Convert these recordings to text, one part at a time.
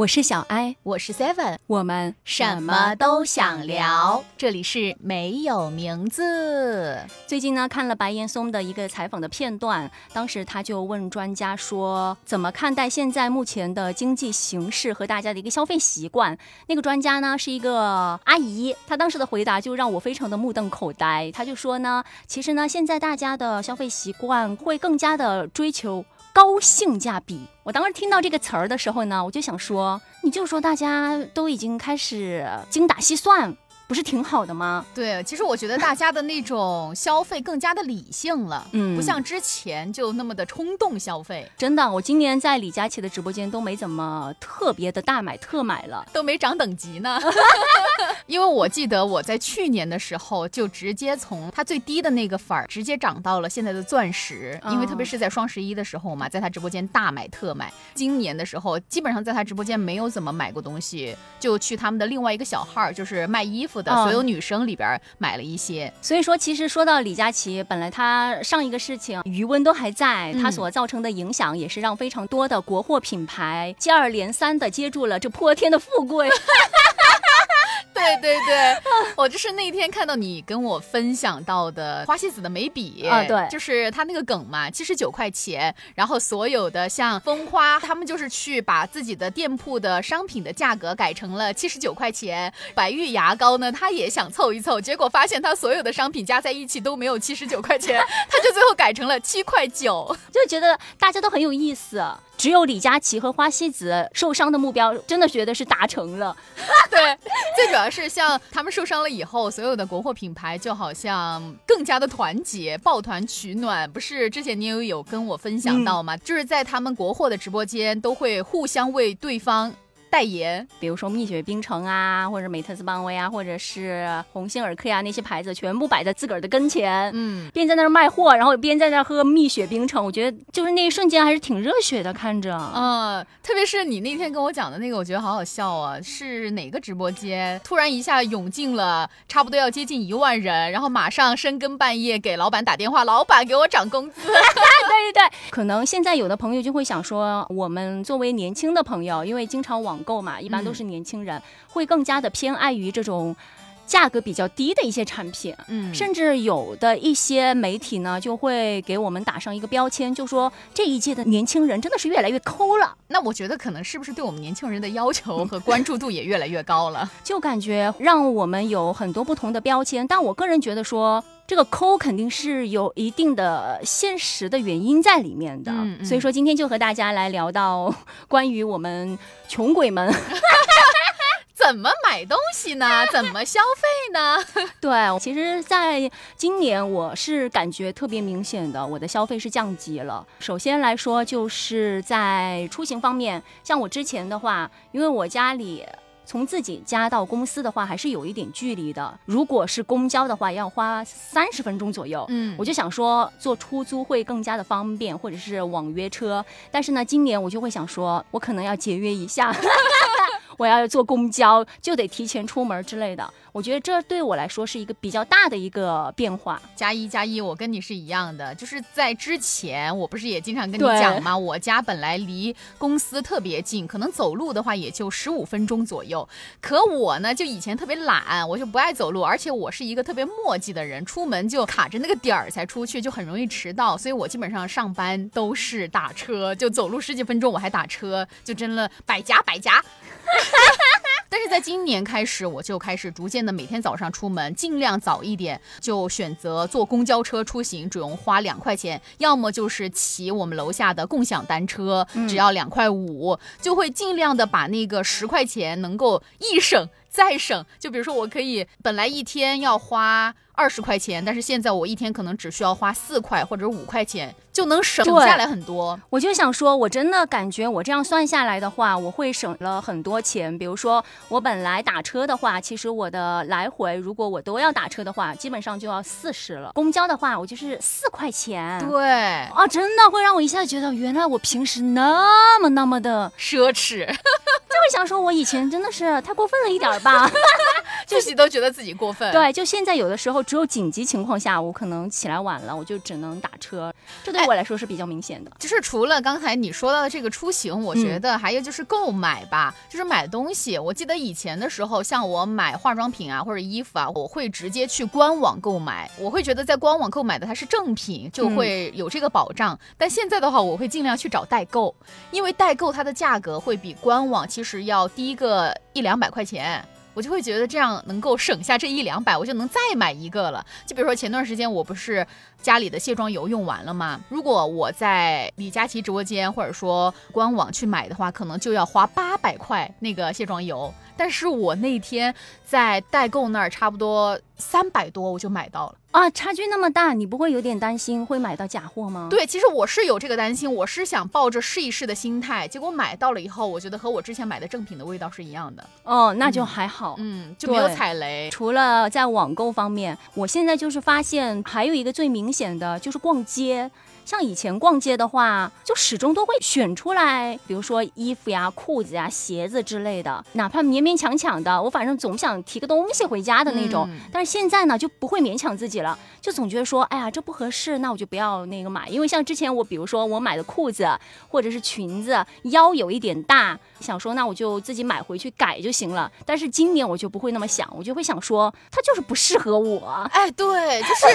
我是小艾，我是 Seven，我们什么都想聊。这里是没有名字。最近呢，看了白岩松的一个采访的片段，当时他就问专家说，怎么看待现在目前的经济形势和大家的一个消费习惯？那个专家呢是一个阿姨，她当时的回答就让我非常的目瞪口呆。她就说呢，其实呢，现在大家的消费习惯会更加的追求。高性价比，我当时听到这个词儿的时候呢，我就想说，你就说大家都已经开始精打细算。不是挺好的吗？对，其实我觉得大家的那种消费更加的理性了，嗯，不像之前就那么的冲动消费。真的，我今年在李佳琦的直播间都没怎么特别的大买特买了，都没涨等级呢。因为我记得我在去年的时候就直接从它最低的那个粉儿直接涨到了现在的钻石，因为特别是在双十一的时候嘛，在他直播间大买特买。今年的时候基本上在他直播间没有怎么买过东西，就去他们的另外一个小号，就是卖衣服。的所有女生里边买了一些，所以说其实说到李佳琦，本来他上一个事情余温都还在，他所造成的影响也是让非常多的国货品牌接二连三的接住了这泼天的富贵。对对对，我就是那天看到你跟我分享到的花西子的眉笔啊，对，就是他那个梗嘛，七十九块钱，然后所有的像蜂花，他们就是去把自己的店铺的商品的价格改成了七十九块钱。白玉牙膏呢，他也想凑一凑，结果发现他所有的商品加在一起都没有七十九块钱，他就最后改成了七块九，就觉得大家都很有意思。只有李佳琦和花西子受伤的目标，真的觉得是达成了。对，最主要是像他们受伤了以后，所有的国货品牌就好像更加的团结，抱团取暖。不是之前你也有跟我分享到吗？就是在他们国货的直播间，都会互相为对方。代言，比如说蜜雪冰城啊，或者美特斯邦威啊，或者是鸿星尔克呀，那些牌子全部摆在自个儿的跟前，嗯，边在那儿卖货，然后边在那儿喝蜜雪冰城。我觉得就是那一瞬间还是挺热血的，看着，嗯，特别是你那天跟我讲的那个，我觉得好好笑啊。是哪个直播间突然一下涌进了差不多要接近一万人，然后马上深更半夜给老板打电话，老板给我涨工资。对对对，可能现在有的朋友就会想说，我们作为年轻的朋友，因为经常网购嘛，一般都是年轻人，会更加的偏爱于这种价格比较低的一些产品。嗯，甚至有的一些媒体呢，就会给我们打上一个标签，就说这一届的年轻人真的是越来越抠了。那我觉得可能是不是对我们年轻人的要求和关注度也越来越高了？就感觉让我们有很多不同的标签。但我个人觉得说。这个抠肯定是有一定的现实的原因在里面的，所以说今天就和大家来聊到 关于我们穷鬼们 怎么买东西呢？怎么消费呢？对，其实在今年我是感觉特别明显的，我的消费是降级了。首先来说，就是在出行方面，像我之前的话，因为我家里。从自己家到公司的话，还是有一点距离的。如果是公交的话，要花三十分钟左右。嗯，我就想说坐出租会更加的方便，或者是网约车。但是呢，今年我就会想说，我可能要节约一下。我要坐公交就得提前出门之类的，我觉得这对我来说是一个比较大的一个变化。加一加一，我跟你是一样的，就是在之前我不是也经常跟你讲吗？我家本来离公司特别近，可能走路的话也就十五分钟左右。可我呢，就以前特别懒，我就不爱走路，而且我是一个特别磨叽的人，出门就卡着那个点儿才出去，就很容易迟到。所以我基本上上班都是打车，就走路十几分钟我还打车，就真的百家百家。但是在今年开始，我就开始逐渐的每天早上出门，尽量早一点，就选择坐公交车出行，只用花两块钱；要么就是骑我们楼下的共享单车，只要两块五，就会尽量的把那个十块钱能够一省再省。就比如说，我可以本来一天要花。二十块钱，但是现在我一天可能只需要花四块或者五块钱，就能省下来很多。我就想说，我真的感觉我这样算下来的话，我会省了很多钱。比如说，我本来打车的话，其实我的来回如果我都要打车的话，基本上就要四十了。公交的话，我就是四块钱。对啊，真的会让我一下子觉得，原来我平时那么那么的奢侈。就会想说，我以前真的是太过分了一点吧。自己都觉得自己过分。对，就现在有的时候只有紧急情况下，我可能起来晚了，我就只能打车，这对我来说是比较明显的。就是除了刚才你说到的这个出行，我觉得还有就是购买吧，就是买东西。我记得以前的时候，像我买化妆品啊或者衣服啊，我会直接去官网购买，我会觉得在官网购买的它是正品，就会有这个保障。但现在的话，我会尽量去找代购，因为代购它的价格会比官网其实要低个一两百块钱。我就会觉得这样能够省下这一两百，我就能再买一个了。就比如说前段时间我不是家里的卸妆油用完了吗？如果我在李佳琦直播间或者说官网去买的话，可能就要花八百块那个卸妆油。但是我那天在代购那儿差不多三百多，我就买到了啊，差距那么大，你不会有点担心会买到假货吗？对，其实我是有这个担心，我是想抱着试一试的心态，结果买到了以后，我觉得和我之前买的正品的味道是一样的。哦，那就还好，嗯，就没有踩雷。除了在网购方面，我现在就是发现还有一个最明明显的就是逛街。像以前逛街的话，就始终都会选出来，比如说衣服呀、裤子呀、鞋子之类的，哪怕勉勉强强的，我反正总想提个东西回家的那种。但是现在呢，就不会勉强自己了，就总觉得说，哎呀，这不合适，那我就不要那个买。因为像之前我，比如说我买的裤子或者是裙子，腰有一点大，想说那我就自己买回去改就行了。但是今年我就不会那么想，我就会想说，它就是不适合我。哎，对，就是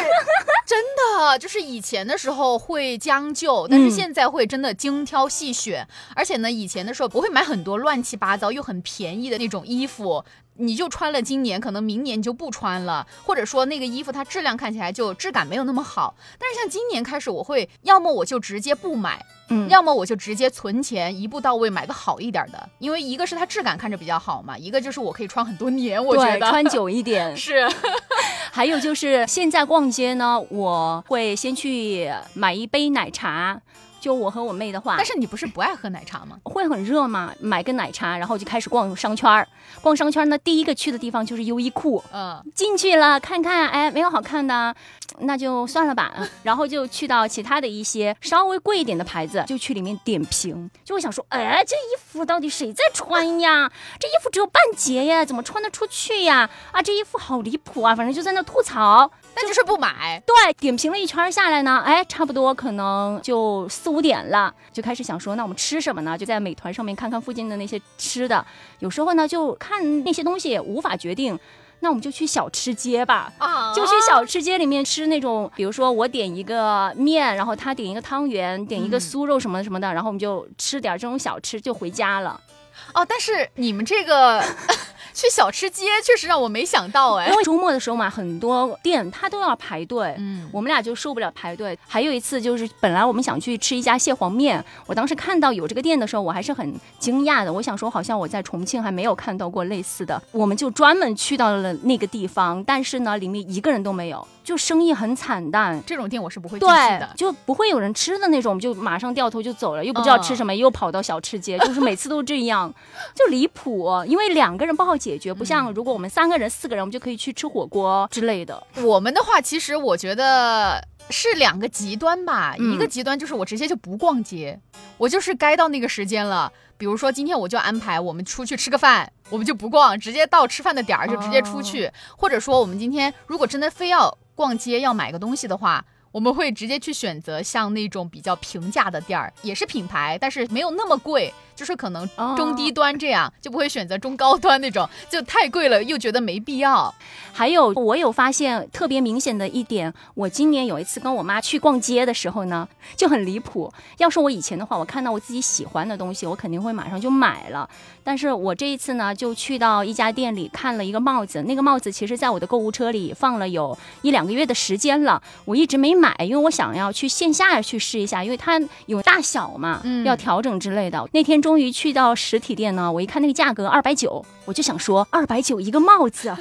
真的，就是以前的时候会。会将就，但是现在会真的精挑细选，而且呢，以前的时候不会买很多乱七八糟又很便宜的那种衣服，你就穿了今年，可能明年就不穿了，或者说那个衣服它质量看起来就质感没有那么好。但是像今年开始，我会要么我就直接不买，嗯，要么我就直接存钱，一步到位买个好一点的，因为一个是它质感看着比较好嘛，一个就是我可以穿很多年，我觉得穿久一点 是。还有就是现在逛街呢，我会先去买一杯奶茶。就我和我妹的话，但是你不是不爱喝奶茶吗？会很热吗？买个奶茶，然后就开始逛商圈儿。逛商圈呢，第一个去的地方就是优衣库。嗯，进去了看看，哎，没有好看的，那就算了吧。然后就去到其他的一些稍微贵一点的牌子，就去里面点评。就会想说，哎，这衣服到底谁在穿呀？这衣服只有半截呀，怎么穿得出去呀？啊，这衣服好离谱啊！反正就在那吐槽。那就是不买。对，点评了一圈下来呢，哎，差不多可能就四五点了，就开始想说，那我们吃什么呢？就在美团上面看看附近的那些吃的。有时候呢，就看那些东西无法决定，那我们就去小吃街吧。啊，就去小吃街里面吃那种，比如说我点一个面，然后他点一个汤圆，点一个酥肉什么什么的，然后我们就吃点这种小吃就回家了。哦，但是你们这个。去小吃街确实让我没想到哎，因为周末的时候嘛，很多店它都要排队，嗯，我们俩就受不了排队。还有一次就是本来我们想去吃一家蟹黄面，我当时看到有这个店的时候，我还是很惊讶的。我想说，好像我在重庆还没有看到过类似的，我们就专门去到了那个地方，但是呢，里面一个人都没有。就生意很惨淡，这种店我是不会进去的，就不会有人吃的那种，就马上掉头就走了，又不知道吃什么，又跑到小吃街，就是每次都这样，就离谱。因为两个人不好解决，不像如果我们三个人、四个人，我们就可以去吃火锅之类的。我们的话，其实我觉得是两个极端吧，一个极端就是我直接就不逛街，我就是该到那个时间了，比如说今天我就安排我们出去吃个饭，我们就不逛，直接到吃饭的点儿就直接出去，或者说我们今天如果真的非要。逛街要买个东西的话，我们会直接去选择像那种比较平价的店儿，也是品牌，但是没有那么贵。就是可能中低端这样就不会选择中高端那种，就太贵了又觉得没必要。还有我有发现特别明显的一点，我今年有一次跟我妈去逛街的时候呢，就很离谱。要是我以前的话，我看到我自己喜欢的东西，我肯定会马上就买了。但是我这一次呢，就去到一家店里看了一个帽子，那个帽子其实在我的购物车里放了有一两个月的时间了，我一直没买，因为我想要去线下去试一下，因为它有大小嘛，要调整之类的。那天。终于去到实体店呢，我一看那个价格二百九，我就想说二百九一个帽子，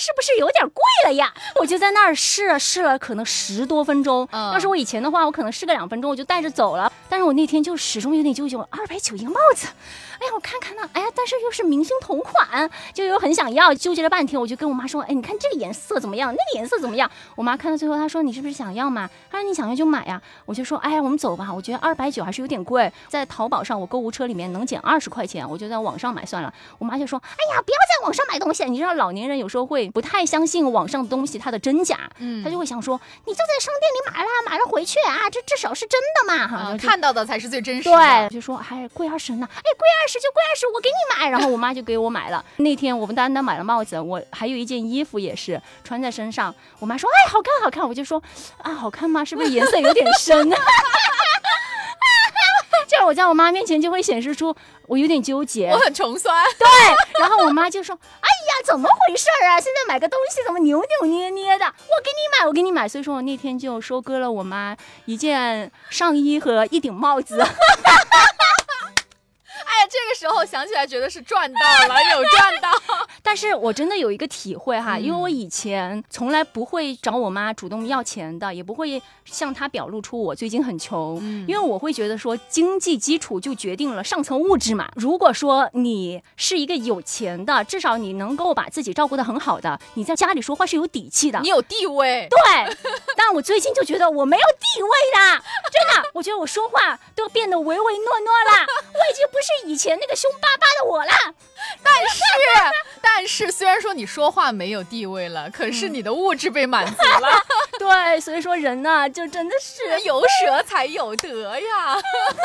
是不是有点贵了呀？我就在那儿试试了，可能十多分钟。嗯要是我以前的话，我可能试个两分钟我就带着走了。但是我那天就始终有点纠结，二百九一个帽子，哎呀，我看看呢，哎呀，但是又是明星同款，就又很想要，纠结了半天，我就跟我妈说，哎，你看这个颜色怎么样？那个颜色怎么样？我妈看到最后，她说你是不是想要嘛？她说你想要就买呀。我就说，哎呀，我们走吧，我觉得二百九还是有点贵，在淘宝上我购物车里面能减二十块钱，我就在网上买算了。我妈就说，哎呀，不要在网上买东西，你知道老年人有时候会不太相信网上的东西它的真假，嗯他就会想说，你就在商店里买了，买了回去啊，这至少是真的嘛，哈、啊，看到的才是最真实的对，就说哎贵二十呢，哎贵二十就贵二十，我给你买。然后我妈就给我买了。那天我们单单买了帽子，我还有一件衣服也是穿在身上。我妈说哎好看好看，我就说啊好看吗？是不是颜色有点深？这样我在我妈面前就会显示出我有点纠结 我。很穷酸，对，然后我妈就说：“哎呀，怎么回事儿啊？现在买个东西怎么扭扭捏捏的？我给你买，我给你买。”所以说我那天就收割了我妈一件上衣和一顶帽子。哎，这个时候想起来觉得是赚到了，有赚到。但是我真的有一个体会哈，嗯因为我以前从来不会找我妈主动要钱的，也不会向她表露出我最近很穷，嗯因为我会觉得说经济基础就决定了上层物质嘛。如果说你是一个有钱的，至少你能够把自己照顾得很好的，你在家里说话是有底气的你。有地位，对，但我最近就觉得我没有地位啦，真的，我觉得我说话都变得唯唯诺诺啦，我已经不是以前那个凶巴巴的我啦。但是虽然说你说话没有地位了，可是你的物质被满足了，对，所以说人呢，就真的是有舍才有得呀，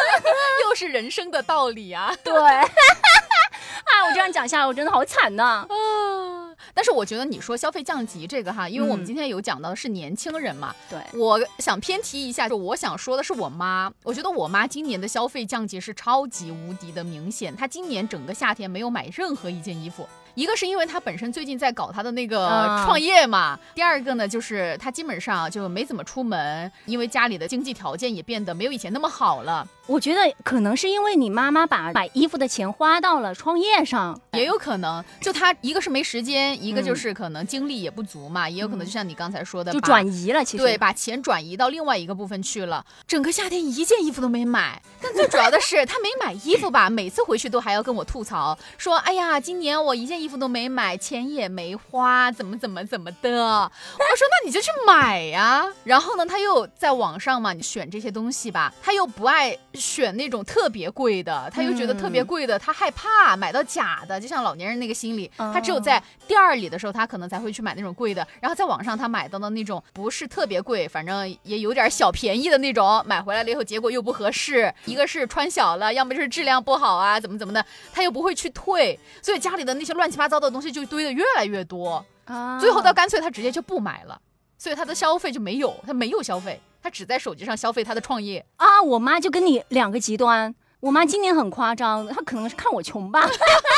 又是人生的道理啊。对。啊，我这样讲下来，我真的好惨呐。啊，但是我觉得你说消费降级这个哈，因为我们嗯今天有讲到的是年轻人嘛，对，我想偏题一下，就我想说的是我妈。我觉得我妈今年的消费降级是超级无敌的明显，她今年整个夏天没有买任何一件衣服。一个是因为他本身最近在搞他的那个啊创业嘛，第二个呢就是他基本上就没怎么出门，因为家里的经济条件也变得没有以前那么好了，我觉得可能是因为你妈妈把买衣服的钱花到了创业上，也有可能就他一个是没时间，一个就嗯是可能精力也不足嘛，也有可能就像你刚才说的，就转移了。其实对，把钱转移到另外一个部分去了。整个夏天一件衣服都没买，但最主要的是 他没买衣服吧，每次回去都还要跟我吐槽说：“哎呀，今年我一件衣服都没买，钱也没花，怎么怎么怎么的。”我说：“那你就去买呀。”然后呢，他又在网上嘛，你选这些东西吧，他又不爱选那种特别贵的，他又觉得特别贵的，他害怕买到假的，就像老年人那个心理，他只有在店儿里的时候，他可能才会去买那种贵的，然后在网上他买到的那种不是特别贵，反正也有点小便宜的那种，买回来了以后结果又不合适，一个是穿小了，要么就是质量不好啊，怎么怎么的，他又不会去退，所以家里的那些乱七八糟的东西就堆的越来越多，啊，最后到干脆他直接就不买了，所以他的消费就没有，他没有消费，他只在手机上消费他的创业。啊，我妈就跟你两个极端。我妈今年很夸张，她可能是看我穷吧。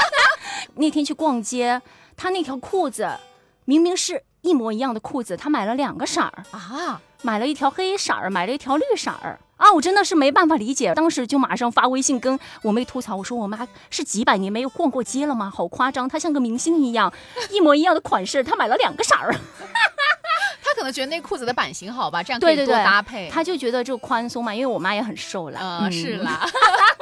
那天去逛街，她那条裤子明明是一模一样的裤子，她买了两个色儿，啊，买了一条黑色儿，买了一条绿色儿。啊，我真的是没办法理解，当时就马上发微信跟我妹吐槽，我说我妈是几百年没有逛过街了吗？好夸张，她像个明星一样，一模一样的款式，她买了两个色儿。她可能觉得那裤子的版型好吧，这样可以多对对对，搭配。她就觉得就宽松嘛，因为我妈也很瘦了。嗯，是啦。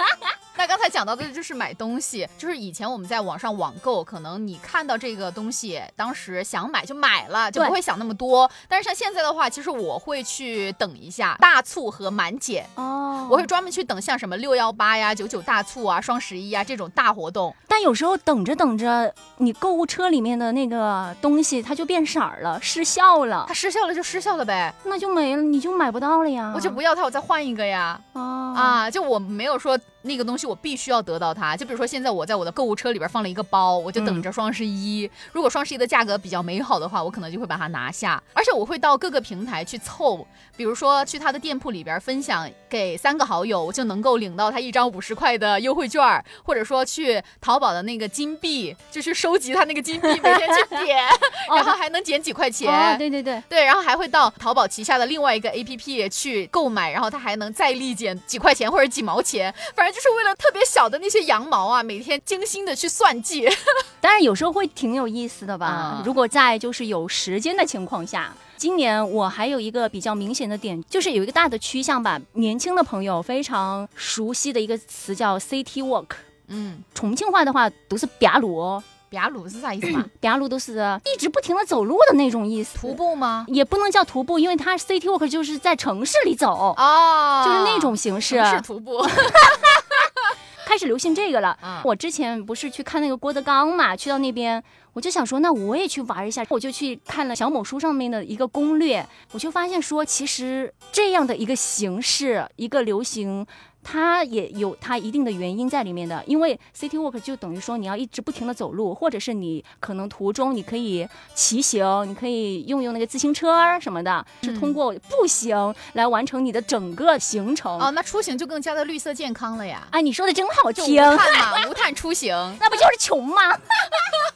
那刚才讲到的就是买东西，就是以前我们在网上网购，可能你看到这个东西，当时想买就买了，就不会想那么多。但是像现在的话，其实我会去等一下大促和满减。哦，我会专门去等像什么六幺八呀、九九大促啊、双十一啊这种大活动，但有时候等着等着，你购物车里面的那个东西它就变色儿了，失效了它，失效了就失效了呗，那就没了，你就买不到了呀。我就不要它，我再换一个呀。啊啊，就我没有说那个东西我必须要得到它。就比如说现在我在我的购物车里边放了一个包，我就等着双十一。如果双十一的价格比较美好的话，我可能就会把它拿下。而且我会到各个平台去凑，比如说去他的店铺里边分享给三个好友，我就能够领到他一张五十块的优惠券儿，或者说去淘宝的那个金币，就去收集他那个金币，每天去点，哦然后还能减几块钱。哦，对对对，对，然后还会到淘宝旗下的另外一个 APP 去购买，然后它还能再立减几块钱或者几毛钱，反正就是为了特别小的那些羊毛啊，每天精心的去算计。当然有时候会挺有意思的吧。嗯如果在就是有时间的情况下，今年我还有一个比较明显的点，就是有一个大的趋向吧。年轻的朋友非常熟悉的一个词叫 city walk，嗯，重庆话的话都是边路哦，雅鲁是啥意思嘛？边路都是一直不停的走路的那种意思。徒步吗？也不能叫徒步，因为它 city walk 就是在城市里走，哦，就是那种形式。城市徒步。开始流行这个了。嗯我之前不是去看那个郭德纲嘛，去到那边，我就想说，那我也去玩一下，我就去看了小某书上面的一个攻略，我就发现说，其实这样的一个形式，一个流行。它也有它一定的原因在里面的，因为 city walk 就等于说你要一直不停的走路，或者是你可能途中你可以骑行，你可以用用那个自行车什么的，是通过步行来完成你的整个行程。哦，那出行就更加的绿色健康了呀。哎，你说的真好就听，无碳嘛，无碳出行。那不就是穷吗？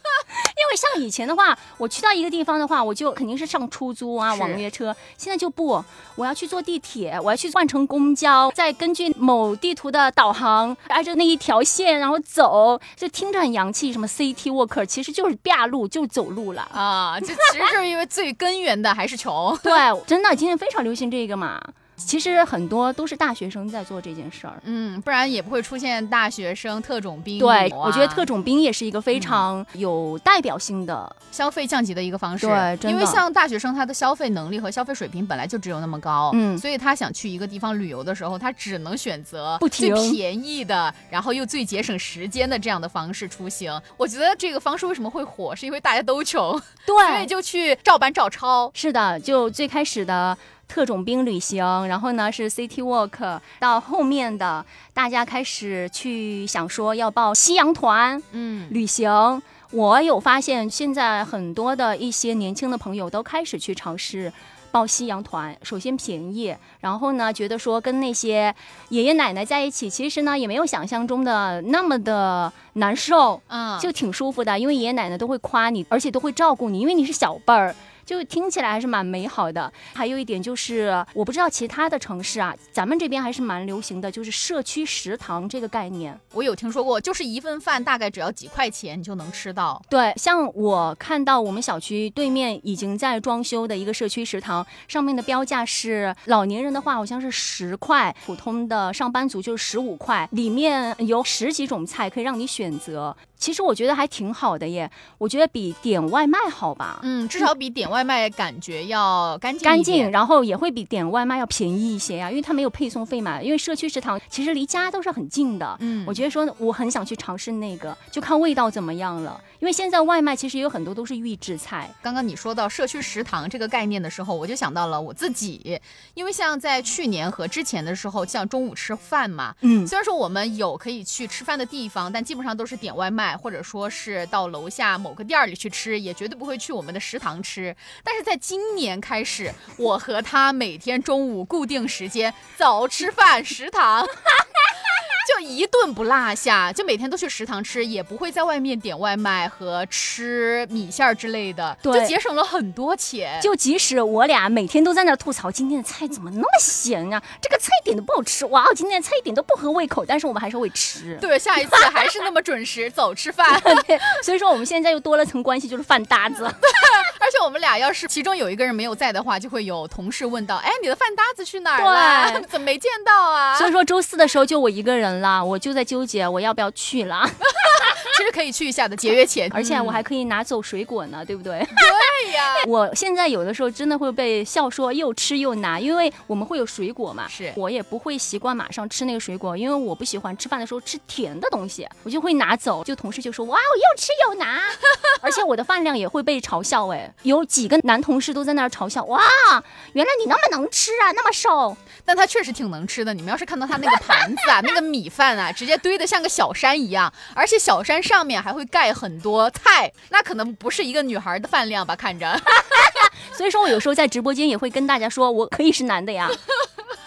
因为像以前的话，我去到一个地方的话，我就肯定是上出租啊、网约车。现在就不，我要去坐地铁，我要去换乘公交，再根据某地图的导航，挨着那一条线然后走，就听着很洋气。什么 city walker，其实就是岔路，就是走路了。啊，这其实就是因为最根源的还是穷。对，真的，今天非常流行这个嘛。其实很多都是大学生在做这件事儿。嗯，不然也不会出现大学生特种兵、对，啊我觉得特种兵也是一个非常有代表性的。消费降级的一个方式。对因为像大学生，他的消费能力和消费水平本来就只有那么高，嗯所以他想去一个地方旅游的时候，他只能选择最便宜的，然后又最节省时间的这样的方式出行。我觉得这个方式为什么会火，是因为大家都穷，对所以，就去照搬照抄。是的，就最开始的特种兵旅行，然后呢是 City Walk，到后面的大家开始去想说要报夕阳团嗯，旅行。我有发现，现在很多的一些年轻的朋友都开始去尝试。报夕阳团，首先便宜，然后呢，觉得说跟那些爷爷奶奶在一起，其实呢也没有想象中的那么的难受，嗯，就挺舒服的，因为爷爷奶奶都会夸你，而且都会照顾你，因为你是小辈儿，就听起来还是蛮美好的。还有一点就是，我不知道其他的城市啊，咱们这边还是蛮流行的，就是社区食堂这个概念。我有听说过，就是一份饭大概只要几块钱，你就能吃到。对，像我看到我们小区对面已经在装修的一个社区食堂，上面的标价是老年人的话好像是十块，普通的上班族就是十五块，里面有十几种菜可以让你选择。其实我觉得还挺好的耶，我觉得比点外卖好吧。嗯，至少比点外卖感觉要干净干净，然后也会比点外卖要便宜一些呀、因为它没有配送费嘛。因为社区食堂其实离家都是很近的，嗯我觉得说我很想去尝试那个，就看味道怎么样了。因为现在外卖其实有很多都是预制菜，刚刚你说到社区食堂这个概念的时候，我就想到了我自己，因为像在去年和之前的时候，像中午吃饭嘛，嗯，虽然说我们有可以去吃饭的地方，但基本上都是点外卖，或者说是到楼下某个店儿里去吃，也绝对不会去我们的食堂吃。但是在今年开始，我和他每天中午固定时间早吃饭食堂。就一顿不落下，就每天都去食堂吃，也不会在外面点外卖和吃米线儿之类的，就节省了很多钱。就即使我俩每天都在那吐槽今天的菜怎么那么咸啊、这个菜一点都不好吃，哇，今天的菜一点都不合胃口，但是我们还是会吃。对，下一次还是那么准时走吃饭。所以说我们现在又多了层关系，就是饭搭子。而且我们俩要是其中有一个人没有在的话，就会有同事问到：“哎，你的饭搭子去哪儿了？怎么没见到啊？”所以说周四的时候就我一个人了，我就在纠结我要不要去了。其实可以去一下的，节约钱。而且我嗯还可以拿走水果呢，对不对？对呀，我现在有的时候真的会被笑说又吃又拿，因为我们会有水果嘛，是我也不会习惯马上吃那个水果，因为我不喜欢吃饭的时候吃甜的东西，我就会拿走。就同事就说哇，我又吃又拿，而且我的饭量也会被嘲笑，哎，有几个男同事都在那儿嘲笑，哇，原来你那么能吃啊，那么瘦。但他确实挺能吃的。你们要是看到他那个盘子啊，那个米饭啊，直接堆得像个小山一样，而且小山上面还会盖很多菜，那可能不是一个女孩的饭量吧？看着。所以说我有时候在直播间也会跟大家说，我可以是男的呀。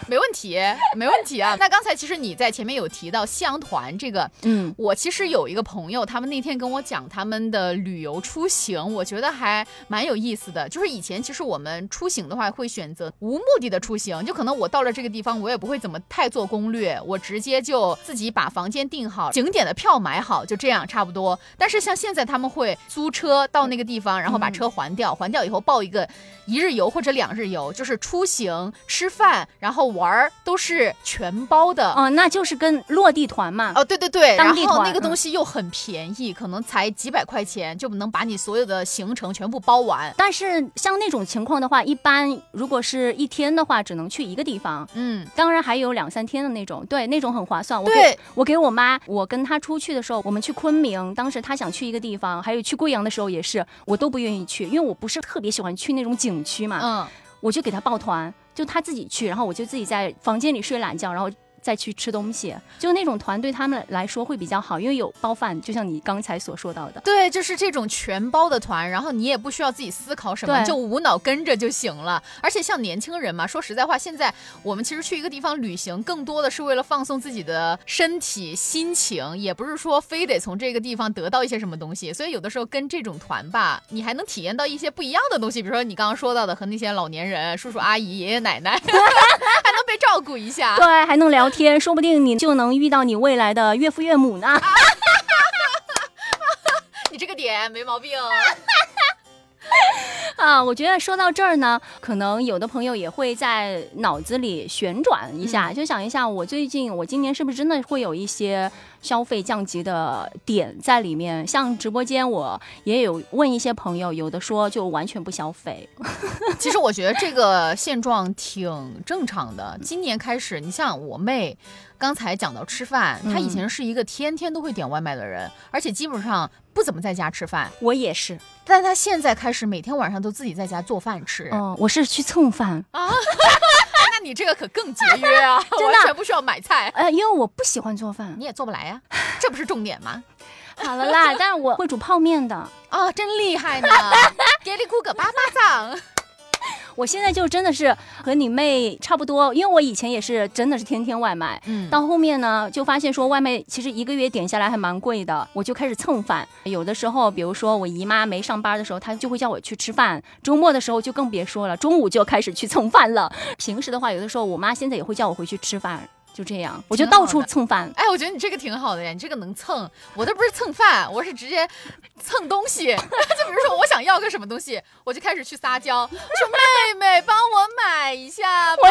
没问题，没问题啊。那刚才其实你在前面有提到夕阳团这个，嗯，我其实有一个朋友，他们那天跟我讲他们的旅游出行，我觉得还蛮有意思的。就是以前其实我们出行的话，会选择无目的的出行，就可能我到了这个地方，我也不会怎么太做攻略，我直接就自己把房间订好，景点的票买好，就这样差不多。但是像现在他们会租车到那个地方，然后把车还掉，还掉以后报一个一日游或者两日游，就是出行、吃饭，然后玩儿都是全包的。哦，那就是跟落地团嘛。哦，对对对，然当地团后那个东西又很便宜，可能才几百块钱就能把你所有的行程全部包完。但是像那种情况的话，一般如果是一天的话，只能去一个地方。嗯，当然还有两三天的那种，对，那种很划算。我给我给我妈，我跟她出去的时候，我们去昆明，当时她想去一个地方，还有去贵阳的时候也是，我都不愿意去，因为我不是特别喜欢去那种景区嘛，嗯，我就给她报团，就他自己去，然后我就自己在房间里睡懒觉，然后。再去吃东西，就那种团对他们来说会比较好，因为有包饭，就像你刚才所说到的。对，就是这种全包的团，然后你也不需要自己思考什么，就无脑跟着就行了。而且像年轻人嘛，说实在话，现在我们其实去一个地方旅行，更多的是为了放松自己的身体、心情，也不是说非得从这个地方得到一些什么东西。所以有的时候跟这种团吧，你还能体验到一些不一样的东西，比如说你刚刚说到的和那些老年人、叔叔阿姨、爷爷奶奶，还能被照顾一下。对，还能聊天，说不定你就能遇到你未来的岳父岳母呢。你这个点没毛病。啊，我觉得说到这儿呢，可能有的朋友也会在脑子里旋转一下，就想一下，我最近我今年是不是真的会有一些消费降级的点在里面？像直播间，我也有问一些朋友，有的说就完全不消费。其实我觉得这个现状挺正常的。今年开始，你像我妹，刚才讲到吃饭，她以前是一个天天都会点外卖的人，而且基本上不怎么在家吃饭。我也是，但她现在开始每天晚上都自己在家做饭吃。嗯，我是去蹭饭，啊，那你这个可更节约啊，真的完全不需要买菜，呃，因为我不喜欢做饭。你也做不来呀、这不是重点吗？好了啦，但是我会煮泡面的。啊，真厉害呢！给你鼓个巴巴掌。我现在就真的是和你妹差不多，因为我以前也是真的是天天外卖，嗯到后面呢就发现说外卖其实一个月点下来还蛮贵的，我就开始蹭饭。有的时候，比如说我姨妈没上班的时候，她就会叫我去吃饭；周末的时候就更别说了，中午就开始去蹭饭了。平时的话，有的时候我妈现在也会叫我回去吃饭，就这样，我就到处蹭饭。哎，我觉得你这个挺好的呀，你这个能蹭。我这不是蹭饭，我是直接蹭东西。就比如说我想要个什么东西，我就开始去撒娇，说妹妹帮我买一下吧。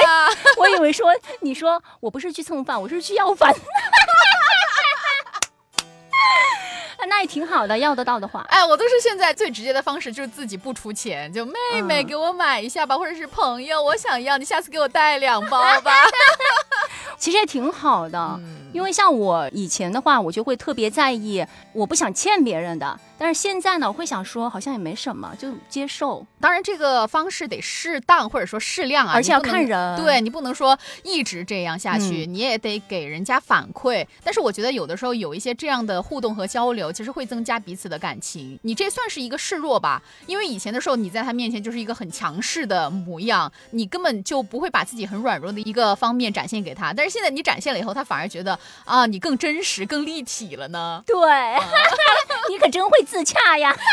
我以为说你说我不是去蹭饭，我是去要饭。那也挺好的，要得到的话。哎，我都是现在最直接的方式，就是自己不出钱，就妹妹嗯给我买一下吧，或者是朋友我想要，你下次给我带两包吧。其实也挺好的，嗯因为像我以前的话，我就会特别在意，我不想欠别人的。但是现在呢，我会想说，好像也没什么，就接受。当然，这个方式得适当或者说适量啊，而且要看人对你不能说一直这样下去，嗯你也得给人家反馈。但是我觉得有的时候有一些这样的互动和交流，其实会增加彼此的感情。你这算是一个示弱吧？因为以前的时候你在他面前就是一个很强势的模样，你根本就不会把自己很软弱的一个方面展现给他。但是现在你展现了以后，他反而觉得啊，你更真实、更立体了呢。对，你可真会自洽呀。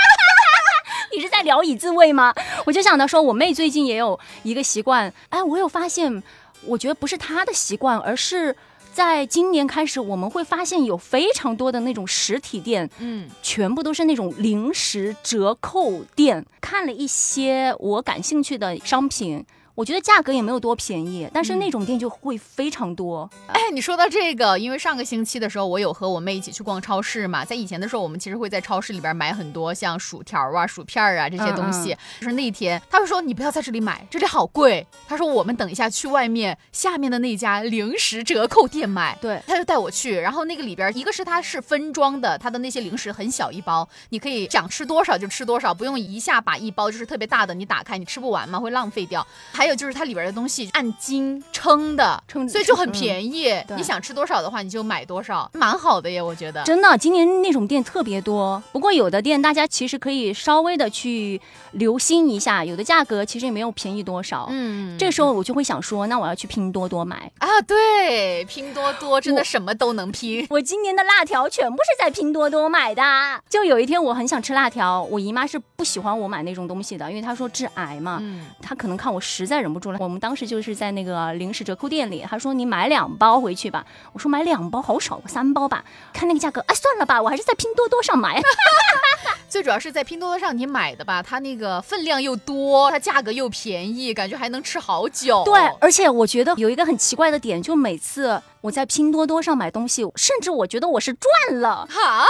你是在聊以自慰吗？我就想到说，我妹最近也有一个习惯，哎，我有发现，我觉得不是她的习惯，而是在今年开始，我们会发现有非常多的那种实体店，嗯，全部都是那种零食折扣店。看了一些我感兴趣的商品，我觉得价格也没有多便宜，但是那种店就会非常多。哎，你说到这个，因为上个星期的时候，我有和我妹一起去逛超市嘛。在以前的时候，我们其实会在超市里边买很多像薯条啊、薯片啊这些东西。就是那天，她会说你不要在这里买，这里好贵。她说我们等一下去外面下面的那家零食折扣店买。对，他就带我去，然后那个里边，一个是它是分装的，它的那些零食很小一包，你可以想吃多少就吃多少，不用一下把一包就是特别大的你打开你吃不完嘛，会浪费掉。还有有就是它里边的东西按斤称的，称所以就很嗯便宜。对你想吃多少的话，你就买多少，蛮好的耶，我觉得。真的，今年那种店特别多。不过有的店大家其实可以稍微的去留心一下，有的价格其实也没有便宜多少。嗯，这个时候我就会想说，那我要去拼多多买。啊，对，拼多多真的什么都能拼。我今年的辣条全部是在拼多多买的。就有一天我很想吃辣条，我姨妈是不喜欢我买那种东西的，因为她说致癌嘛。嗯，她可能看我实在忍不住了。我们当时就是在那个零食折扣店里，他说你买两包回去吧。我说买两包好少，三包吧。看那个价格，哎，算了吧，我还是在拼多多上买。最主要是在拼多多上你买的吧，它那个分量又多，它价格又便宜，感觉还能吃好久。对，而且我觉得有一个很奇怪的点，就每次我在拼多多上买东西，甚至我觉得我是赚了，哈，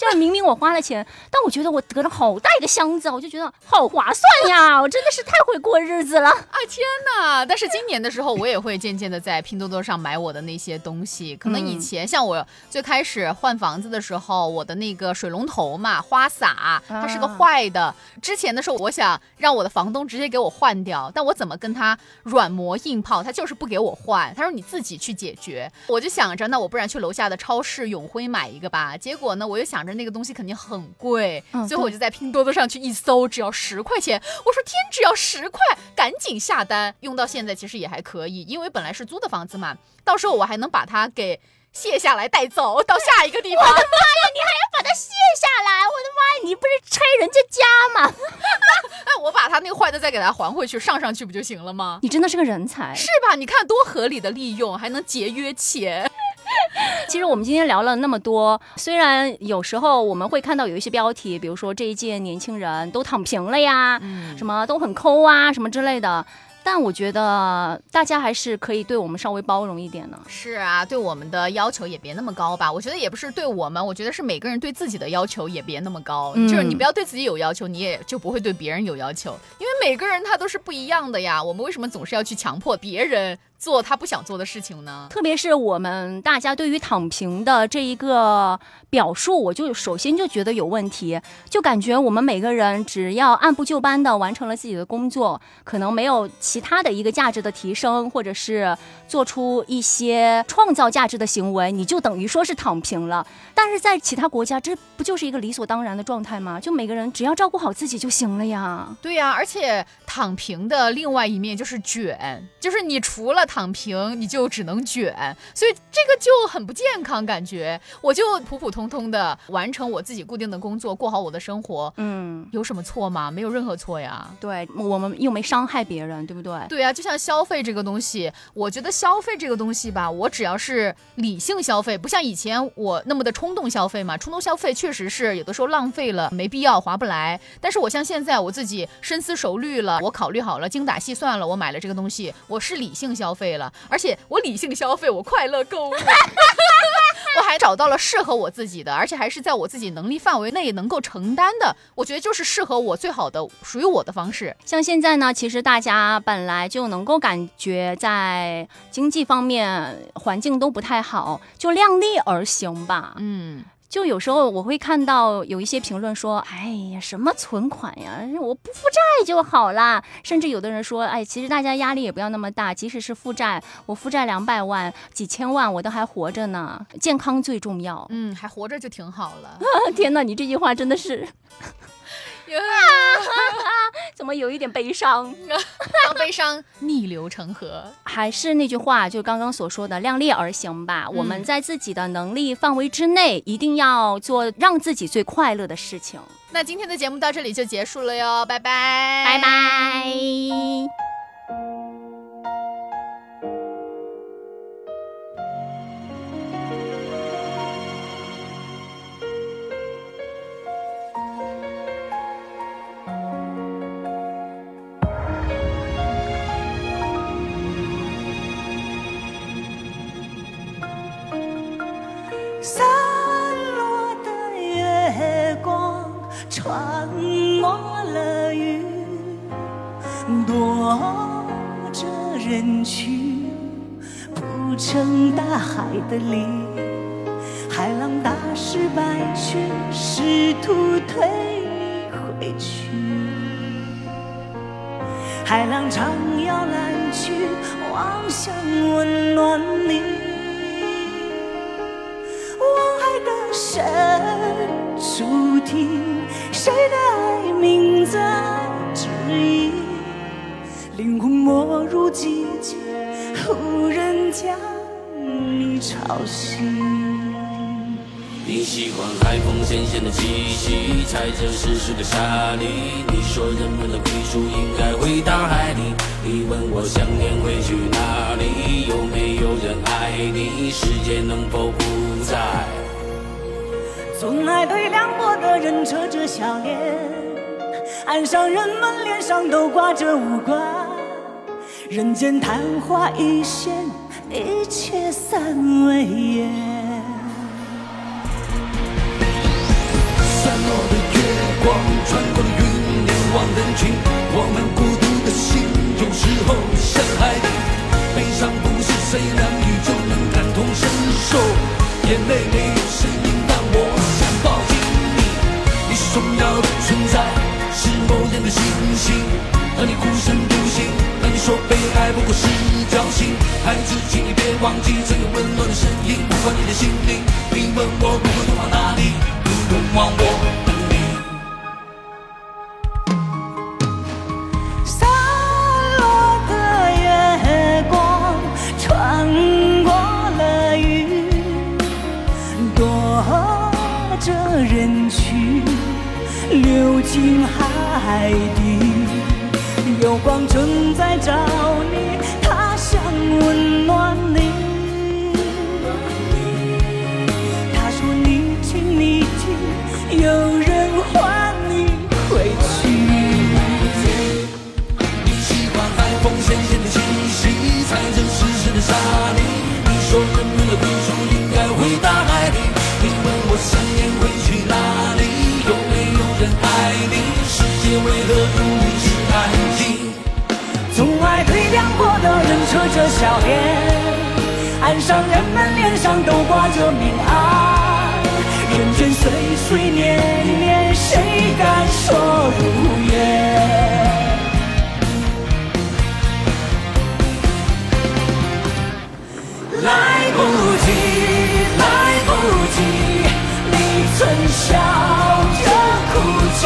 就是明明我花了钱，但我觉得我得了好大一个箱子，我就觉得好划算呀！我真的是太会过日子了。啊天哪！但是今年的时候，我也会渐渐的在拼多多上买我的那些东西。可能以前像我最开始换房子的时候，我的那个水龙头嘛，花洒它是个啊坏的。之前的时候，我想让我的房东直接给我换掉，但我怎么跟他软磨硬泡，他就是不给我换。他说你自己去解决。我就想着，那我不然去楼下的超市永辉买一个吧。结果呢，我又想着那个东西肯定很贵，嗯最后我就在拼多多上去一搜，只要十块钱。我说天，只要十块，赶紧下单。用到现在其实也还可以，因为本来是租的房子嘛，到时候我还能把它给卸下来带走到下一个地方。我的妈呀！你还要把它卸下来，我的妈呀！你不是拆人家家吗？那我把它那个坏的再给它还回去，上上去不就行了吗？你真的是个人才。是吧？你看多合理的利用，还能节约钱。其实我们今天聊了那么多，虽然有时候我们会看到有一些标题，比如说这一届年轻人都躺平了呀，嗯什么都很抠啊，什么之类的。但我觉得大家还是可以对我们稍微包容一点呢。是啊，对我们的要求也别那么高吧。我觉得也不是对我们，我觉得是每个人对自己的要求也别那么高。嗯就是你不要对自己有要求，你也就不会对别人有要求，因为每个人他都是不一样的呀。我们为什么总是要去强迫别人做他不想做的事情呢？特别是我们大家对于躺平的这一个表述，我就首先就觉得有问题，就感觉我们每个人只要按部就班的完成了自己的工作，可能没有其他的一个价值的提升，或者是做出一些创造价值的行为，你就等于说是躺平了。但是在其他国家，这不就是一个理所当然的状态吗？就每个人只要照顾好自己就行了呀。对呀、而且躺平的另外一面就是卷，就是你除了躺平，你就只能卷，所以这个就很不健康，感觉我就普普通通的完成我自己固定的工作，过好我的生活，嗯，有什么错吗？没有任何错呀。对我们又没伤害别人，对不对？对啊，就像消费这个东西，我觉得消费这个东西吧，我只要是理性消费，不像以前我那么的冲动消费嘛。冲动消费确实是有的时候浪费了，没必要，划不来。但是我像现在我自己深思熟虑了，我考虑好了，精打细算了，我买了这个东西，我是理性消费了，而且我理性消费，我快乐购物。我还找到了适合我自己的，而且还是在我自己能力范围内能够承担的，我觉得就是适合我最好的属于我的方式。像现在呢，其实大家本来就能够感觉在经济方面环境都不太好，就量力而行吧。嗯。就有时候我会看到有一些评论说：“哎呀，什么存款呀，我不负债就好啦。”甚至有的人说：“哎，其实大家压力也不要那么大，即使是负债，我负债两百万、几千万，我都还活着呢，健康最重要。嗯，还活着就挺好了。天哪，你这句话真的是 怎么有一点悲伤？让悲伤 逆流成河。还是那句话，就刚刚所说的，量力而行吧。我们在自己的能力范围之内，一定要做让自己最快乐的事情。那今天的节目到这里就结束了哟，拜拜，拜拜。海浪唱摇篮曲，妄想温暖你。望海的深处听，谁的爱名在指引？灵魂没入寂静，无人将你吵醒。你喜欢海风咸咸的气息，踩着湿湿的沙砾。你说人们的归属应该回大海里。你问我想念会去哪里？有没有人爱你？世界能否不再？总爱对凉薄的人扯着笑脸，岸上人们脸上都挂着无关。人间昙花一现，一切散为烟。光穿过了云，凝望人群。我们孤独的心，有时候像海底。悲伤不是谁两语就能感同身受，眼泪没有声音，但我想抱紧你。你是重要的存在是某人的星星，当你孤身独行，当你说被爱不过是侥幸。孩子，请你别忘记曾有温暖的声音，呼唤你的心灵。你问我不会往哪里，不用忘我。流进海底，有光正在找你，它想温暖你。他说你听你。听，有人唤你。回去。你喜欢海风咸咸的气息，踩着湿湿的沙砾。你说人们的为何如此安静？总爱对凉薄的人扯着笑脸，岸上人们脸上都挂着明暗。人间岁岁年年，谁敢说如烟？来不及，来不及，你曾笑。着哭泣。